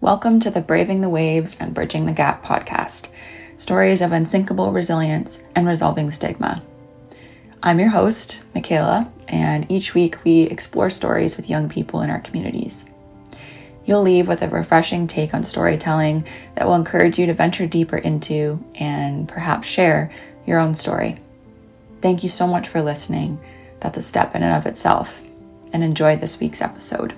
Welcome to the Braving the Waves and Bridging the Gap podcast stories of unsinkable resilience and resolving stigma. I'm your host, Mikaela, and each week we explore stories with young people in our communities. You'll leave with a refreshing take on storytelling that will encourage you to venture deeper into and perhaps share your own story. Thank you so much for listening. That's a step in and of itself. And enjoy this week's episode.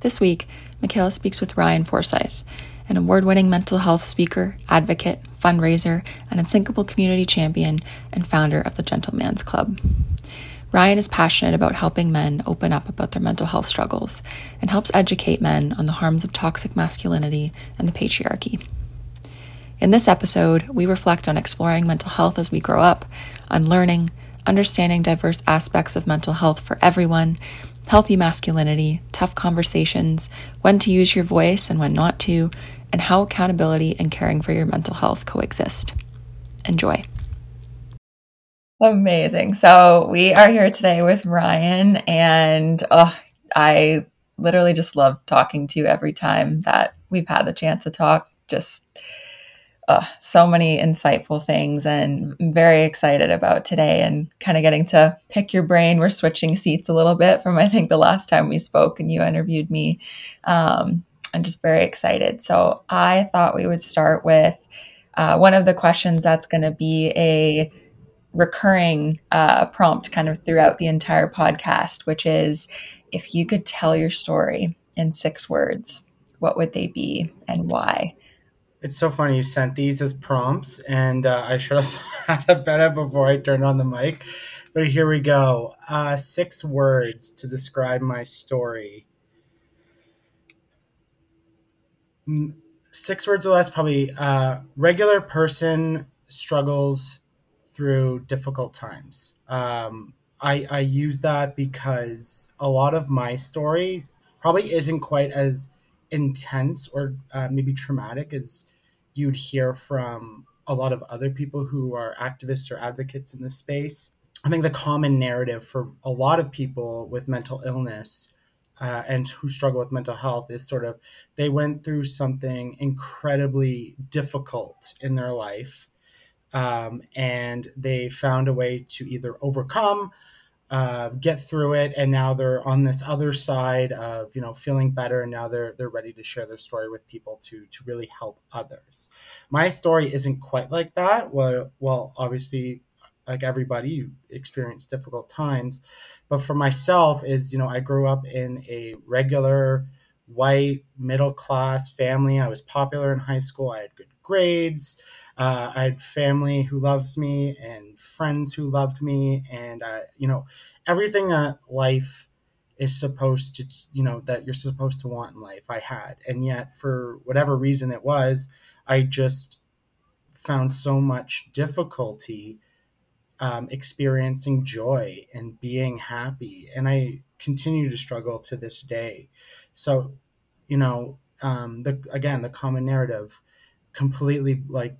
This week, Mikaela speaks with Ryan Forsyth, an award winning mental health speaker, advocate, fundraiser, and unsinkable community champion, and founder of the Gentleman's Club. Ryan is passionate about helping men open up about their mental health struggles and helps educate men on the harms of toxic masculinity and the patriarchy. In this episode, we reflect on exploring mental health as we grow up, on learning, understanding diverse aspects of mental health for everyone, healthy masculinity, tough conversations, when to use your voice and when not to, and how accountability and caring for your mental health coexist. Enjoy. Amazing. So, we are here today with Ryan, and oh, I literally just love talking to you every time that we've had the chance to talk. Just so many insightful things and very excited about today and kind of getting to pick your brain. We're switching seats a little bit from I think the last time we spoke and you interviewed me. Um, I'm just very excited. So I thought we would start with uh, one of the questions that's going to be a recurring uh, prompt kind of throughout the entire podcast, which is if you could tell your story in six words, what would they be and why? It's so funny you sent these as prompts, and uh, I should have thought about it before I turned on the mic. But here we go. Uh, six words to describe my story. Six words or less, probably. Uh, regular person struggles through difficult times. Um, I, I use that because a lot of my story probably isn't quite as intense or uh, maybe traumatic as you'd hear from a lot of other people who are activists or advocates in this space. I think the common narrative for a lot of people with mental illness uh, and who struggle with mental health is sort of they went through something incredibly difficult in their life um, and they found a way to either overcome uh, get through it and now they're on this other side of you know feeling better and now they're they're ready to share their story with people to to really help others. My story isn't quite like that. Well well obviously like everybody experience difficult times. But for myself is you know i grew up in a regular white middle class family. I was popular in high school. I had good grades uh, I had family who loves me and friends who loved me, and uh, you know everything that life is supposed to, you know, that you're supposed to want in life. I had, and yet for whatever reason it was, I just found so much difficulty um, experiencing joy and being happy, and I continue to struggle to this day. So, you know, um, the again the common narrative completely like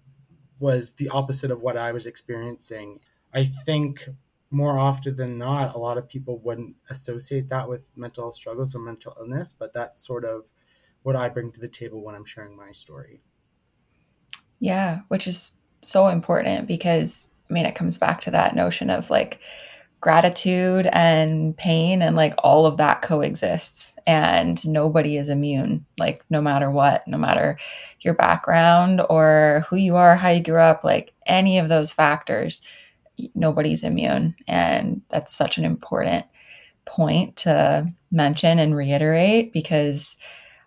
was the opposite of what I was experiencing. I think more often than not, a lot of people wouldn't associate that with mental health struggles or mental illness, but that's sort of what I bring to the table when I'm sharing my story. Yeah, which is so important because I mean, it comes back to that notion of like gratitude and pain and like all of that coexists. And nobody is immune like no matter what no matter your background or who you are how you grew up like any of those factors nobody's immune. And that's such an important point to mention and reiterate because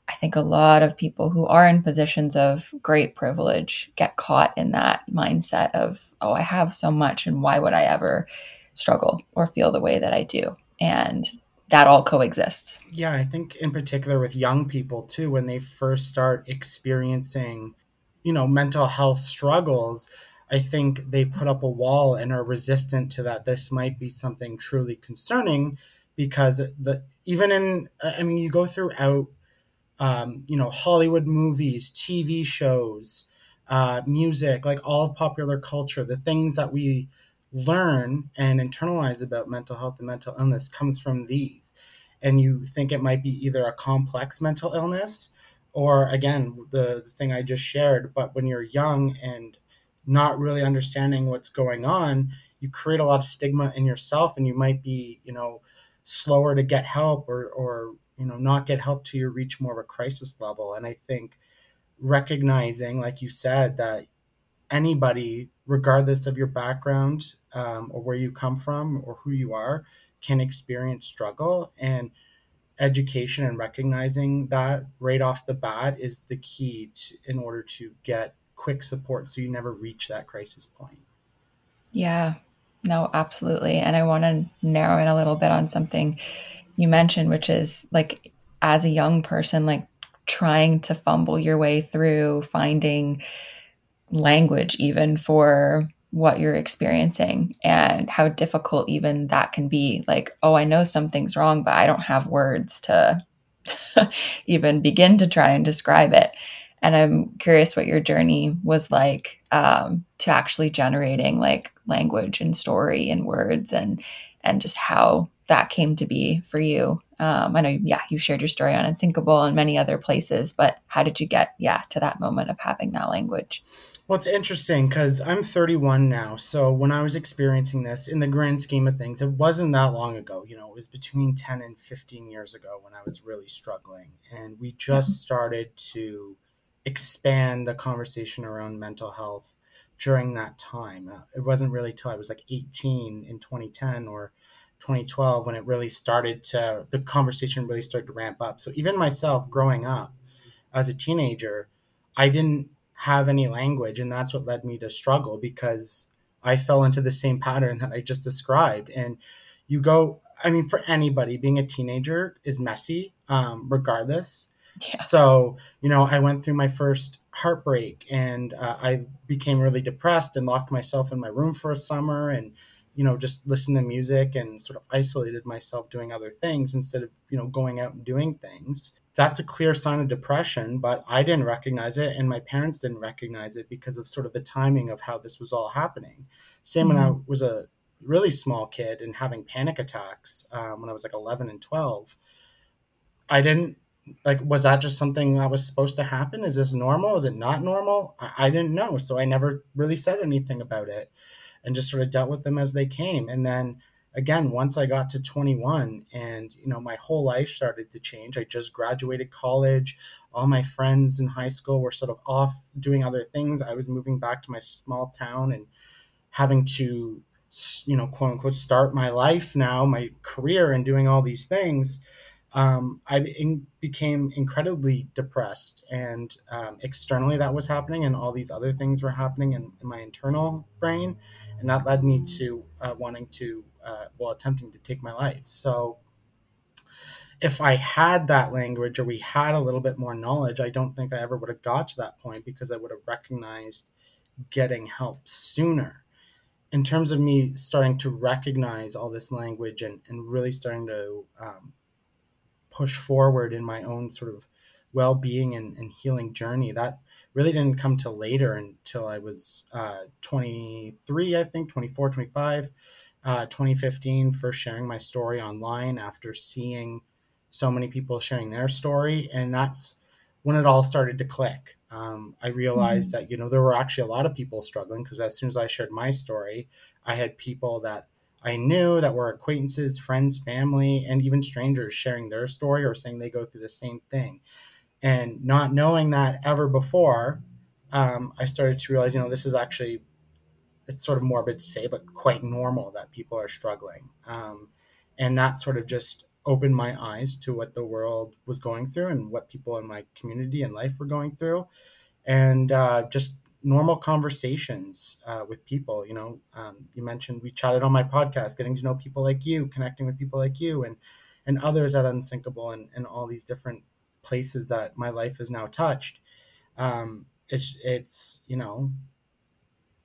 I think a lot of people who are in positions of great privilege get caught in that mindset of, oh, I have so much, and why would I ever struggle or feel the way that I do. And that all coexists. Yeah, I think in particular with young people too, when they first start experiencing, you know, mental health struggles, I think they put up a wall and are resistant to that. This might be something truly concerning because the even in I mean, you go throughout, um, you know, Hollywood movies, TV shows, uh, music, like all popular culture, the things that we learn and internalize about mental health and mental illness comes from these. and you think it might be either a complex mental illness or again the, the thing i just shared but when you're young and not really understanding what's going on you create a lot of stigma in yourself and you might be you know slower to get help or or you know not get help till you reach more of a crisis level and i think recognizing like you said that anybody regardless of your background um, or where you come from or who you are can experience struggle. And education and recognizing that right off the bat is the key to, in order to get quick support so you never reach that crisis point. Yeah. No absolutely. And i want to narrow in a little bit on something you mentioned which is like as a young person like trying to fumble your way through finding language even for what you're experiencing and how difficult even that can be. Like, oh, I know something's wrong, but I don't have words to even begin to try and describe it. And I'm curious what your journey was like um, to actually generating like language and story and words and and just how that came to be for you. Um, I know, yeah, you shared your story on Unsinkable and many other places, but how did you get, yeah, to that moment of having that language? Well, it's interesting because I'm 31 now. So when I was experiencing this, in the grand scheme of things, it wasn't that long ago. You know, it was between 10 and 15 years ago when I was really struggling. And we just started to expand the conversation around mental health during that time. Uh, it wasn't really till I was like 18 in 2010 or 2012 when it really started to, the conversation really started to ramp up. So even myself growing up as a teenager, I didn't have any language and that's what led me to struggle because i fell into the same pattern that i just described. And you go i mean for anybody being a teenager is messy um, regardless. Yeah. so you know i went through my first heartbreak and uh, i became really depressed and locked myself in my room for a summer and you know just listened to music and sort of isolated myself doing other things instead of you know going out and doing things that's a clear sign of depression, but I didn't recognize it and my parents didn't recognize it because of sort of the timing of how this was all happening. Same mm-hmm. when I was a really small kid and having panic attacks um, when I was like 11 and 12. I didn't like, was that just something that was supposed to happen? Is this normal? Is it not normal? I, I didn't know. So I never really said anything about it and just sort of dealt with them as they came. And then again once i got to 21 and you know my whole life started to change i just graduated college all my friends in high school were sort of off doing other things i was moving back to my small town and having to you know quote unquote start my life now my career and doing all these things um, I in, became incredibly depressed, and um, externally that was happening, and all these other things were happening in, in my internal brain, and that led me to uh, wanting to uh, while attempting to take my life. So if I had that language or we had a little bit more knowledge, I don't think I ever would have got to that point because I would have recognized getting help sooner. In terms of me starting to recognize all this language and, and really starting to um, push forward in my own sort of well being and, and healing journey, that really didn't come till later until I was uh, 23, I think, 24, 25 uh, 2015 for sharing my story online after seeing so many people sharing their story. And that's when it all started to click. Um, I realized mm-hmm. that, you know, there were actually a lot of people struggling because as soon as I shared my story, I had people that I knew that were acquaintances, friends, family, and even strangers sharing their story or saying they go through the same thing. And not knowing that ever before, um, I started to realize, you know, this is actually it's sort of morbid to say, but quite normal that people are struggling. Um, and that sort of just opened my eyes to what the world was going through and what people in my community and life were going through. And uh, just normal conversations uh, with people. You know, um, you mentioned we chatted on my podcast, getting to know people like you, connecting with people like you, and and others at Unsinkable, and, and all these different places that my life has now touched. Um, it's it's you know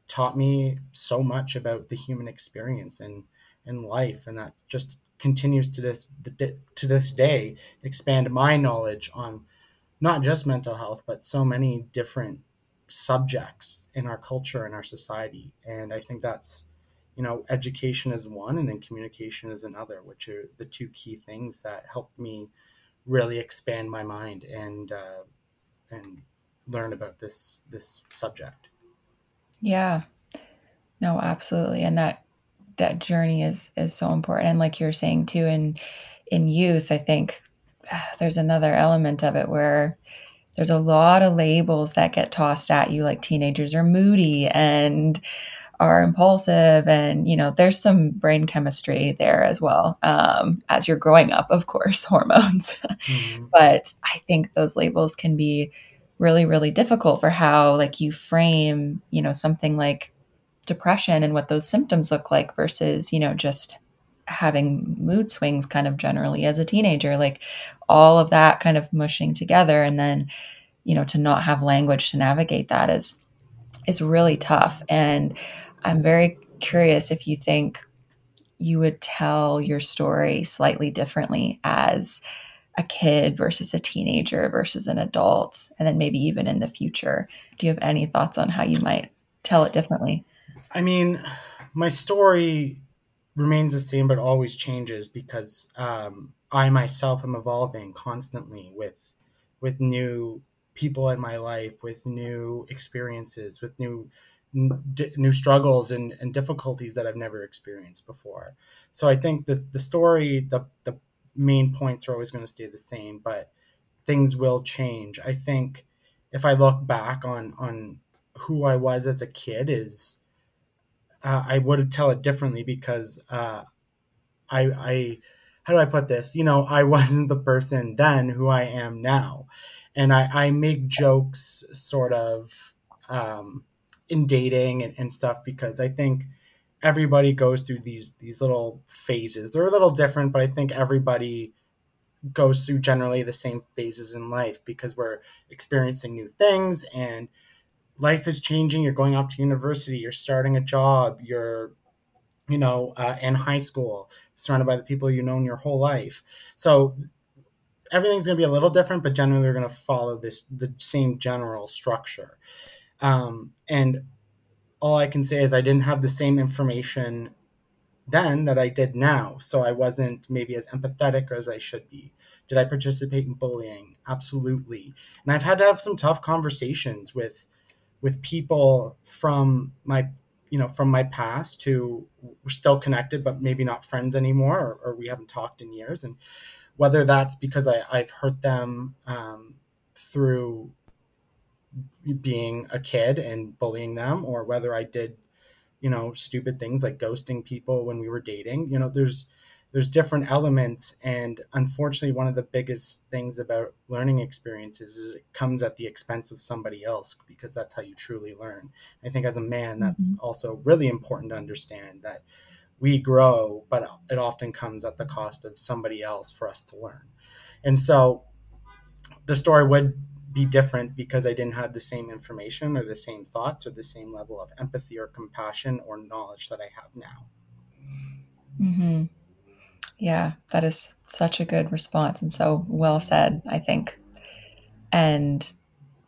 taught me so much about the human experience and and life and that just continues to this to this day expand my knowledge on not just mental health but so many different subjects in our culture and our society and i think that's you know, education is one and then communication is another, which are the two key things that helped me really expand my mind and uh, and learn about this this subject. Yeah. No, absolutely. And that that journey is is so important. And like you're saying too, in in youth, I think uh, there's another element of it where there's a lot of labels that get tossed at you, like teenagers are moody and are impulsive and you know there's some brain chemistry there as well um, as you're growing up of course hormones mm-hmm. but i think those labels can be really really difficult for how like you frame you know something like depression and what those symptoms look like versus, you know, just having mood swings kind of generally as a teenager, like all of that kind of mushing together. And then, you know, to not have language to navigate that is, is really tough. And I'm very curious if you think you would tell your story slightly differently as a kid versus a teenager versus an adult, and then maybe even in the future. Do you have any thoughts on how you might tell it differently? I mean, my story remains the same, but always changes because um, I myself am evolving constantly with with new people in my life, with new experiences, with new new struggles and, and difficulties that I've never experienced before. So I think the the story, the the main points are always going to stay the same, but things will change. I think if I look back on on who I was as a kid is uh, I would tell it differently because uh, I, I, how do I put this? You know, I wasn't the person then who I am now. And I, I make jokes sort of um, in dating and, and stuff because I think everybody goes through these these little phases. They're a little different, but I think everybody goes through generally the same phases in life because we're experiencing new things and life is changing you're going off to university you're starting a job you're you know uh, in high school surrounded by the people you know in your whole life. So everything's going to be a little different but generally we're going to follow this the same general structure. Um, and all i can say is i didn't have the same information then that i did now so i wasn't maybe as empathetic as i should be. Did i participate in bullying? Absolutely. And i've had to have some tough conversations with with people from my you know from my past who we're still connected but maybe not friends anymore or, or we haven't talked in years. And whether that's because I, i've hurt them um, through being a kid and bullying them or whether i did you know stupid things like ghosting people when we were dating you know there's there's different elements and unfortunately one of the biggest things about learning experiences is it comes at the expense of somebody else because that's how you truly learn i think as a man that's mm-hmm. also really important to understand that we grow but it often comes at the cost of somebody else for us to learn and so the story would be different because i didn't have the same information or the same thoughts or the same level of empathy or compassion or knowledge that i have now mm-hmm. Yeah, that is such a good response and so well said, I think. And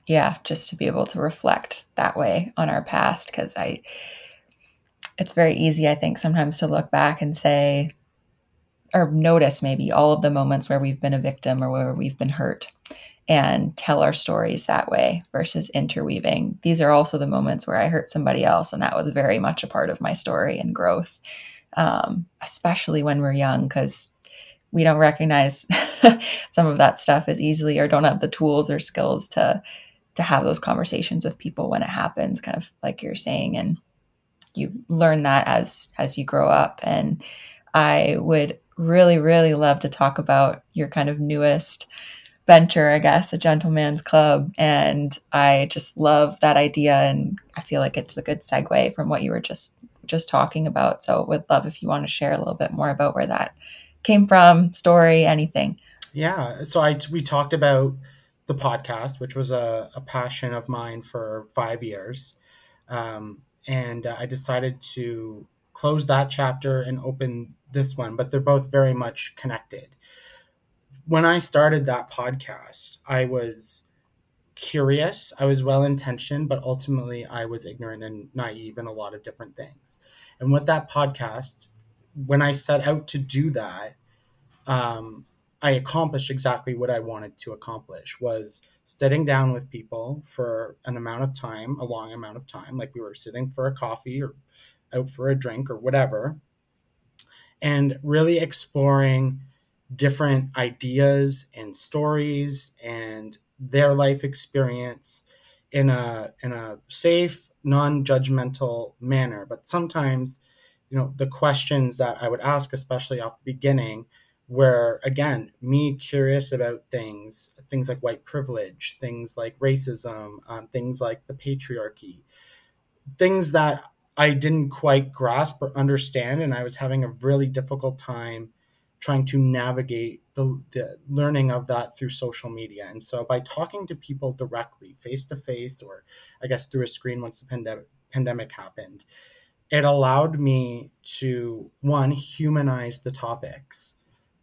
yeah, just to be able to reflect that way on our past because I it's very easy I think sometimes to look back and say or notice maybe all of the moments where we've been a victim or where we've been hurt and tell our stories that way versus interweaving. These are also the moments where I hurt somebody else and that was very much a part of my story and growth um, especially when we're young, because we don't recognize some of that stuff as easily or don't have the tools or skills to to have those conversations with people when it happens kind of like you're saying. And you learn that as as you grow up. And i would really really love to talk about your kind of newest venture i guess a gentleman's club. And i just love that idea. And i feel like it's a good segue from what you were just just talking about. So would love if you want to share a little bit more about where that came from, story, anything. Yeah. So I we talked about the podcast, which was a, a passion of mine for five years. Um, and I decided to close that chapter and open this one, but they're both very much connected. When I started that podcast, I was curious. I was well intentioned, but ultimately I was ignorant and naive in a lot of different things. And with that podcast, when I set out to do that, um, I accomplished exactly what I wanted to accomplish was sitting down with people for an amount of time, a long amount of time, like we were sitting for a coffee or out for a drink or whatever, and really exploring different ideas and stories and their life experience in a in a safe, non-judgmental manner. But sometimes, you know, the questions that I would ask, especially off the beginning, were again me curious about things, things like white privilege, things like racism, um, things like the patriarchy, things that I didn't quite grasp or understand, and I was having a really difficult time trying to navigate the, the learning of that through social media. And so by talking to people directly, face to face, or I guess through a screen once the pandemic pandemic happened, it allowed me to one humanize the topics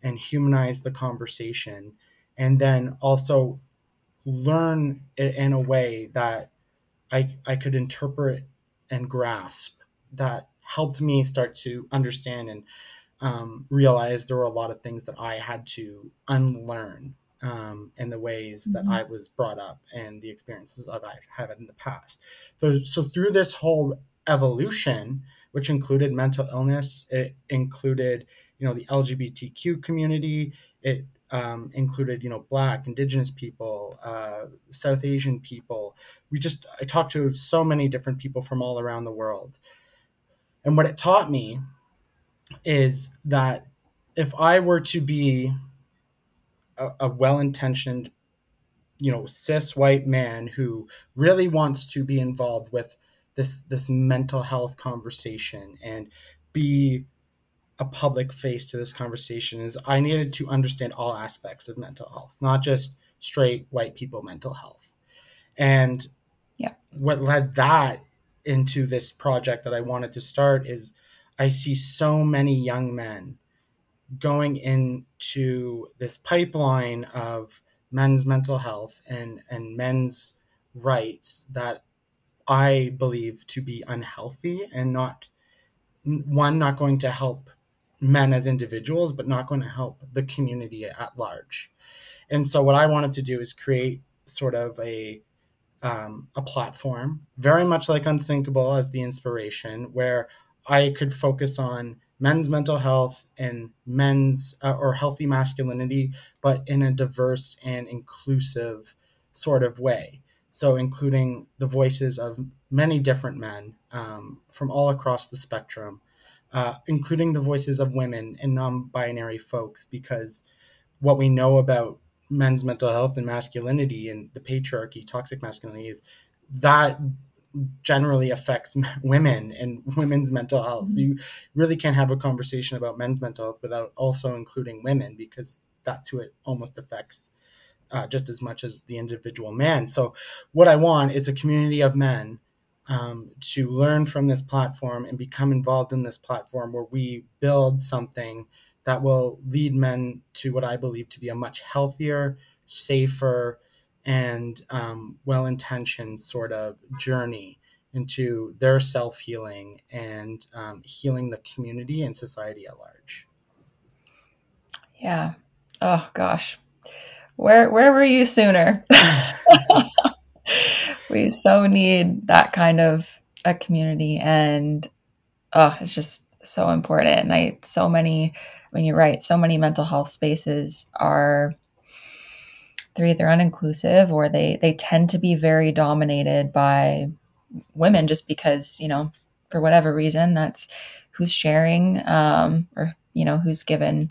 and humanize the conversation and then also learn it in a way that I, I could interpret and grasp that helped me start to understand and um, realized there were a lot of things that I had to unlearn um, in the ways that mm-hmm. I was brought up and the experiences that I've had in the past. So, so through this whole evolution, which included mental illness, it included you know the LGBTQ community, it um, included you know Black, Indigenous people, uh, South Asian people. We just I talked to so many different people from all around the world, and what it taught me is that if I were to be a, a well intentioned, you know, cis white man who really wants to be involved with this this mental health conversation and be a public face to this conversation is I needed to understand all aspects of mental health, not just straight white people mental health. And yeah. what led that into this project that I wanted to start is I see so many young men going into this pipeline of men's mental health and, and men's rights that I believe to be unhealthy and not one not going to help men as individuals but not going to help the community at large. And so what I wanted to do is create sort of a um, a platform very much like Unsinkable as the inspiration where I could focus on men's mental health and men's uh, or healthy masculinity, but in a diverse and inclusive sort of way. So, including the voices of many different men um, from all across the spectrum, uh, including the voices of women and non binary folks, because what we know about men's mental health and masculinity and the patriarchy, toxic masculinity, is that generally affects women and women's mental health. So you really can't have a conversation about men's mental health without also including women because that's who it almost affects uh, just as much as the individual man. So what I want is a community of men um, to learn from this platform and become involved in this platform where we build something that will lead men to what I believe to be a much healthier, safer, and um, well intentioned sort of journey into their self healing and um, healing the community and society at large. Yeah. Oh gosh, where where were you sooner? we so need that kind of a community, and oh, it's just so important. And I so many. when you're right. So many mental health spaces are they're either uninclusive or they they tend to be very dominated by women just because you know for whatever reason that's who's sharing um, or you know who's given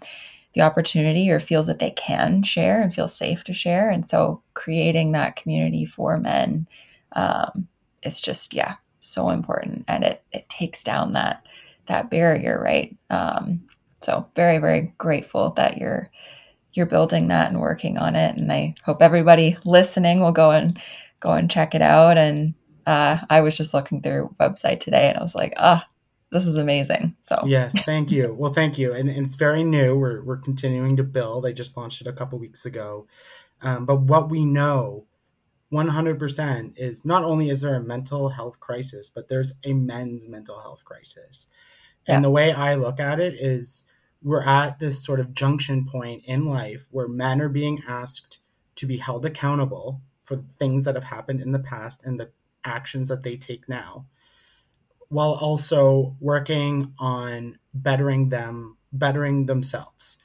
the opportunity or feels that they can share and feel safe to share. And so creating that community for men um, is just yeah so important. And it it takes down that that barrier right? Um, so very very grateful that you're you're building that and working on it. And I hope everybody listening will go and go and check it out. And uh, I was just looking through your website today and I was like, ah, this is amazing. So yes, thank you. Well, thank you. And, and, it's very new. We're, we're continuing to build. I just launched it a couple weeks ago. Um, but what we know 100% is not only is there a mental health crisis, but there's a men's mental health crisis. And the way I look at it is we're at this sort of junction point in life where men are being asked to be held accountable for things that have happened in the past and the actions that they take now while also working on bettering them bettering themselves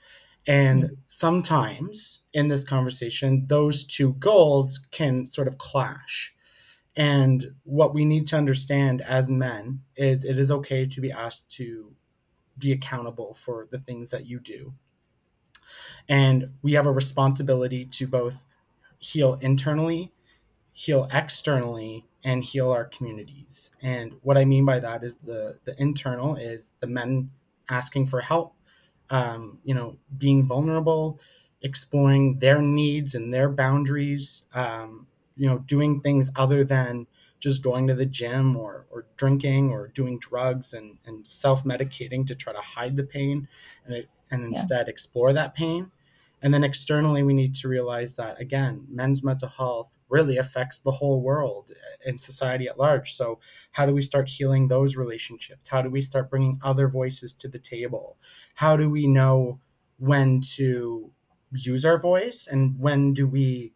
and mm-hmm. sometimes in this conversation those two goals can sort of clash and what we need to understand as men is it is okay to be asked to be accountable for the things that you do and we have a responsibility to both heal internally heal externally and heal our communities. And what I mean by that is the the internal is the men asking for help, um, you know, being vulnerable, exploring their needs and their boundaries, um, you know, doing things other than just going to the gym or, or drinking or doing drugs and, and self-medicating to try to hide the pain and, and instead yeah. explore that pain and then externally, we need to realize that, again, men's mental health really affects the whole world and society at large. So, how do we start healing those relationships? How do we start bringing other voices to the table? How do we know when to use our voice and when do we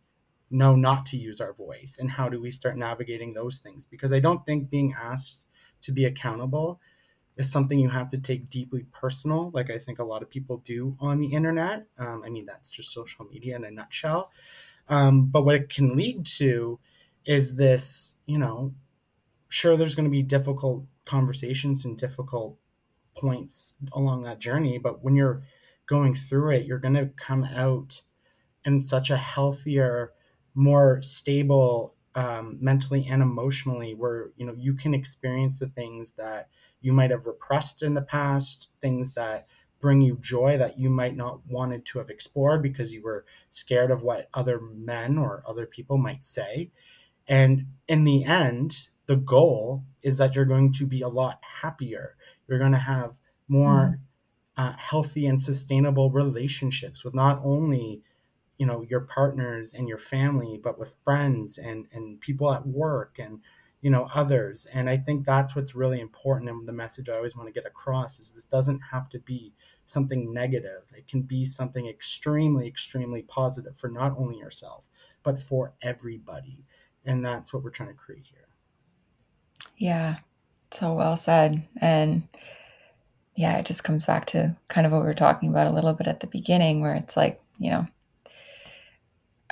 know not to use our voice? And how do we start navigating those things? Because I don't think being asked to be accountable is something you have to take deeply personal, like I think a lot of people do on the internet. Um, I mean, that's just social media in a nutshell. Um, but what it can lead to is this, you know, sure, there's going to be difficult conversations and difficult points along that journey, but when you're going through it, you're going to come out in such a healthier, more stable um, mentally and emotionally where you know you can experience the things that you might have repressed in the past things that bring you joy that you might not wanted to have explored because you were scared of what other men or other people might say and in the end the goal is that you're going to be a lot happier you're going to have more mm. uh, healthy and sustainable relationships with not only you know your partners and your family but with friends and and people at work and you know others. And i think that's what's really important and the message i always want to get across is this doesn't have to be something negative. It can be something extremely extremely positive for not only yourself but for everybody. And that's what we're trying to create here. Yeah. So well said. And yeah it just comes back to kind of what we were talking about a little bit at the beginning where it's like you know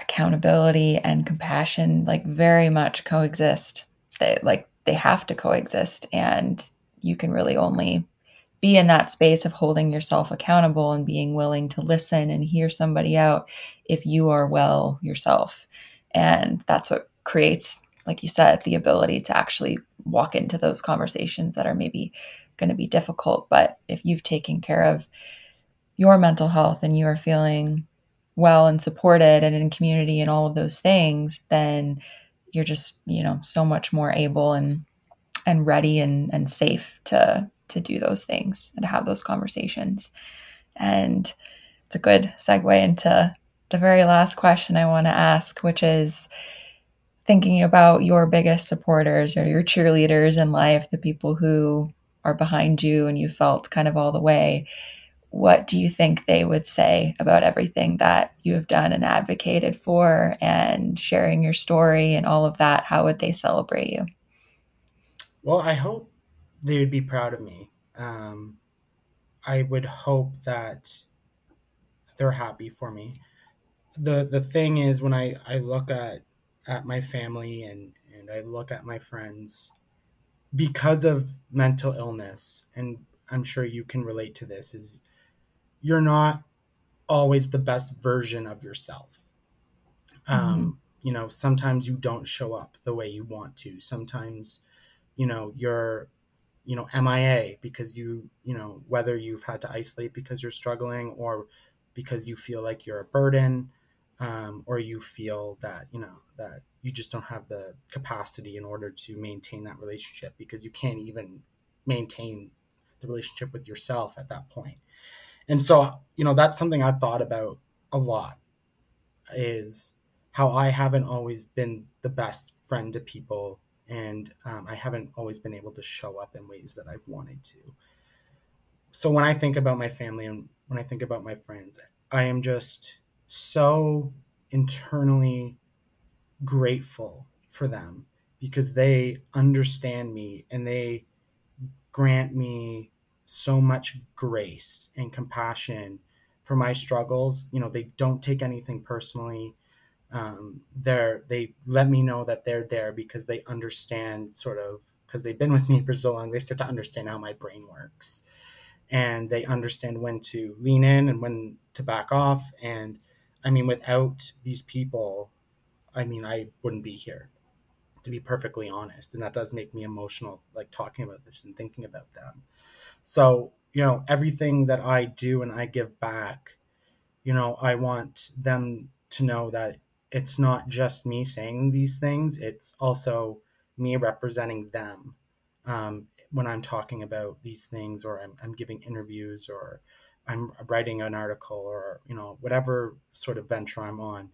accountability and compassion like very much coexist. They like they have to coexist and you can really only be in that space of holding yourself accountable and being willing to listen and hear somebody out if you are well yourself. And that's what creates, like you said, the ability to actually walk into those conversations that are maybe going to be difficult. But if you've taken care of your mental health and you are feeling well and supported and in community and all of those things, then you're just, you know, so much more able and and ready and, and safe to to do those things and have those conversations. And it's a good segue into the very last question I want to ask, which is thinking about your biggest supporters or your cheerleaders in life, the people who are behind you and you felt kind of all the way what do you think they would say about everything that you have done and advocated for and sharing your story and all of that? How would they celebrate you? Well, I hope they would be proud of me. Um, I would hope that they're happy for me. The the thing is when I, I look at at my family and, and I look at my friends because of mental illness and I'm sure you can relate to this is you're not always the best version of yourself. Um, mm-hmm. Um, you know, sometimes you don't show up the way you want to. Sometimes, you know, you're, you know, MIA because you, you know, whether you've had to isolate because you're struggling or because you feel like you're a burden, um, or you feel that, you know, that you just don't have the capacity in order to maintain that relationship because you can't even maintain the relationship with yourself at that point and so you know that's something i've thought about a lot is how I haven't always been the best friend to people and um, I haven't always been able to show up in ways that I've wanted to. So when I think about my family and when I think about my friends, I am just so internally grateful for them because they understand me and they grant me so much grace and compassion for my struggles. You know, they don't take anything personally. Um, they're they let me know that they're there because they understand sort of because they've been with me for so long. They start to understand how my brain works, and they understand when to lean in and when to back off. And I mean, without these people, I mean, I wouldn't be here to be perfectly honest. And that does make me emotional, like talking about this and thinking about them. So, you know, everything that I do and I give back, you know, I want them to know that it's not just me saying these things, it's also me representing them um, when I'm talking about these things or I'm, I'm giving interviews or I'm writing an article or, you know, whatever sort of venture I'm on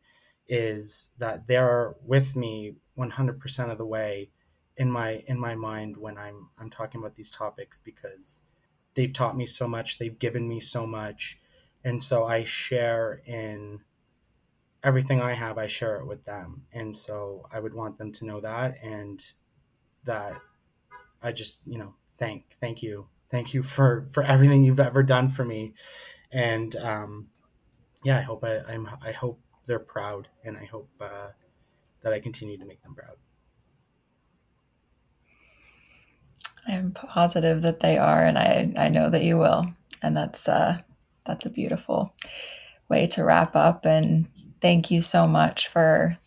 is that they're with me 100% of the way in my in my mind when I'm I'm talking about these topics because they've taught me so much, they've given me so much, and so I share in everything I have, I share it with them. And so I would want them to know that and that I just, you know, thank thank you. Thank you for for everything you've ever done for me. And um yeah, I hope I, I'm I hope they're proud, and I hope uh, that I continue to make them proud. I'm positive that they are, and I I know that you will, and that's uh, that's a beautiful way to wrap up. And thank you so much for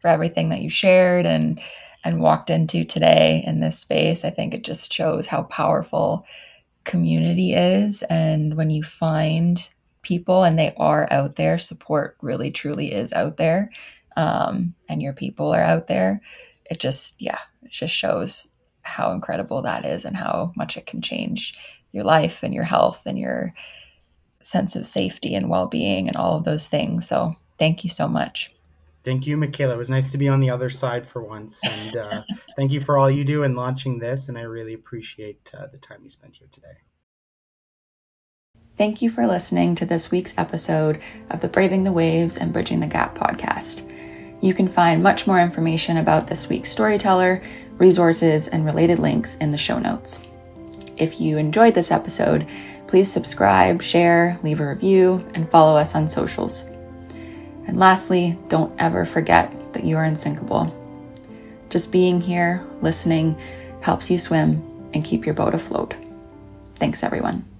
for everything that you shared and and walked into today in this space. I think it just shows how powerful community is, and when you find people and they are out there support really truly is out there um, and your people are out there it just yeah it just shows how incredible that is and how much it can change your life and your health and your sense of safety and well-being and all of those things. So thank you so much. Thank you mikaela. It was nice to be on the other side for once. And uh, thank you for all you do in launching this and i really appreciate uh, the time you spent here today. Thank you for listening to this week's episode of the Braving the Waves and Bridging the Gap podcast. You can find much more information about this week's storyteller, resources, and related links in the show notes. If you enjoyed this episode, please subscribe, share, leave a review, and follow us on socials. And lastly, don't ever forget that you are unsinkable. Just being here, listening, helps you swim and keep your boat afloat. Thanks, everyone.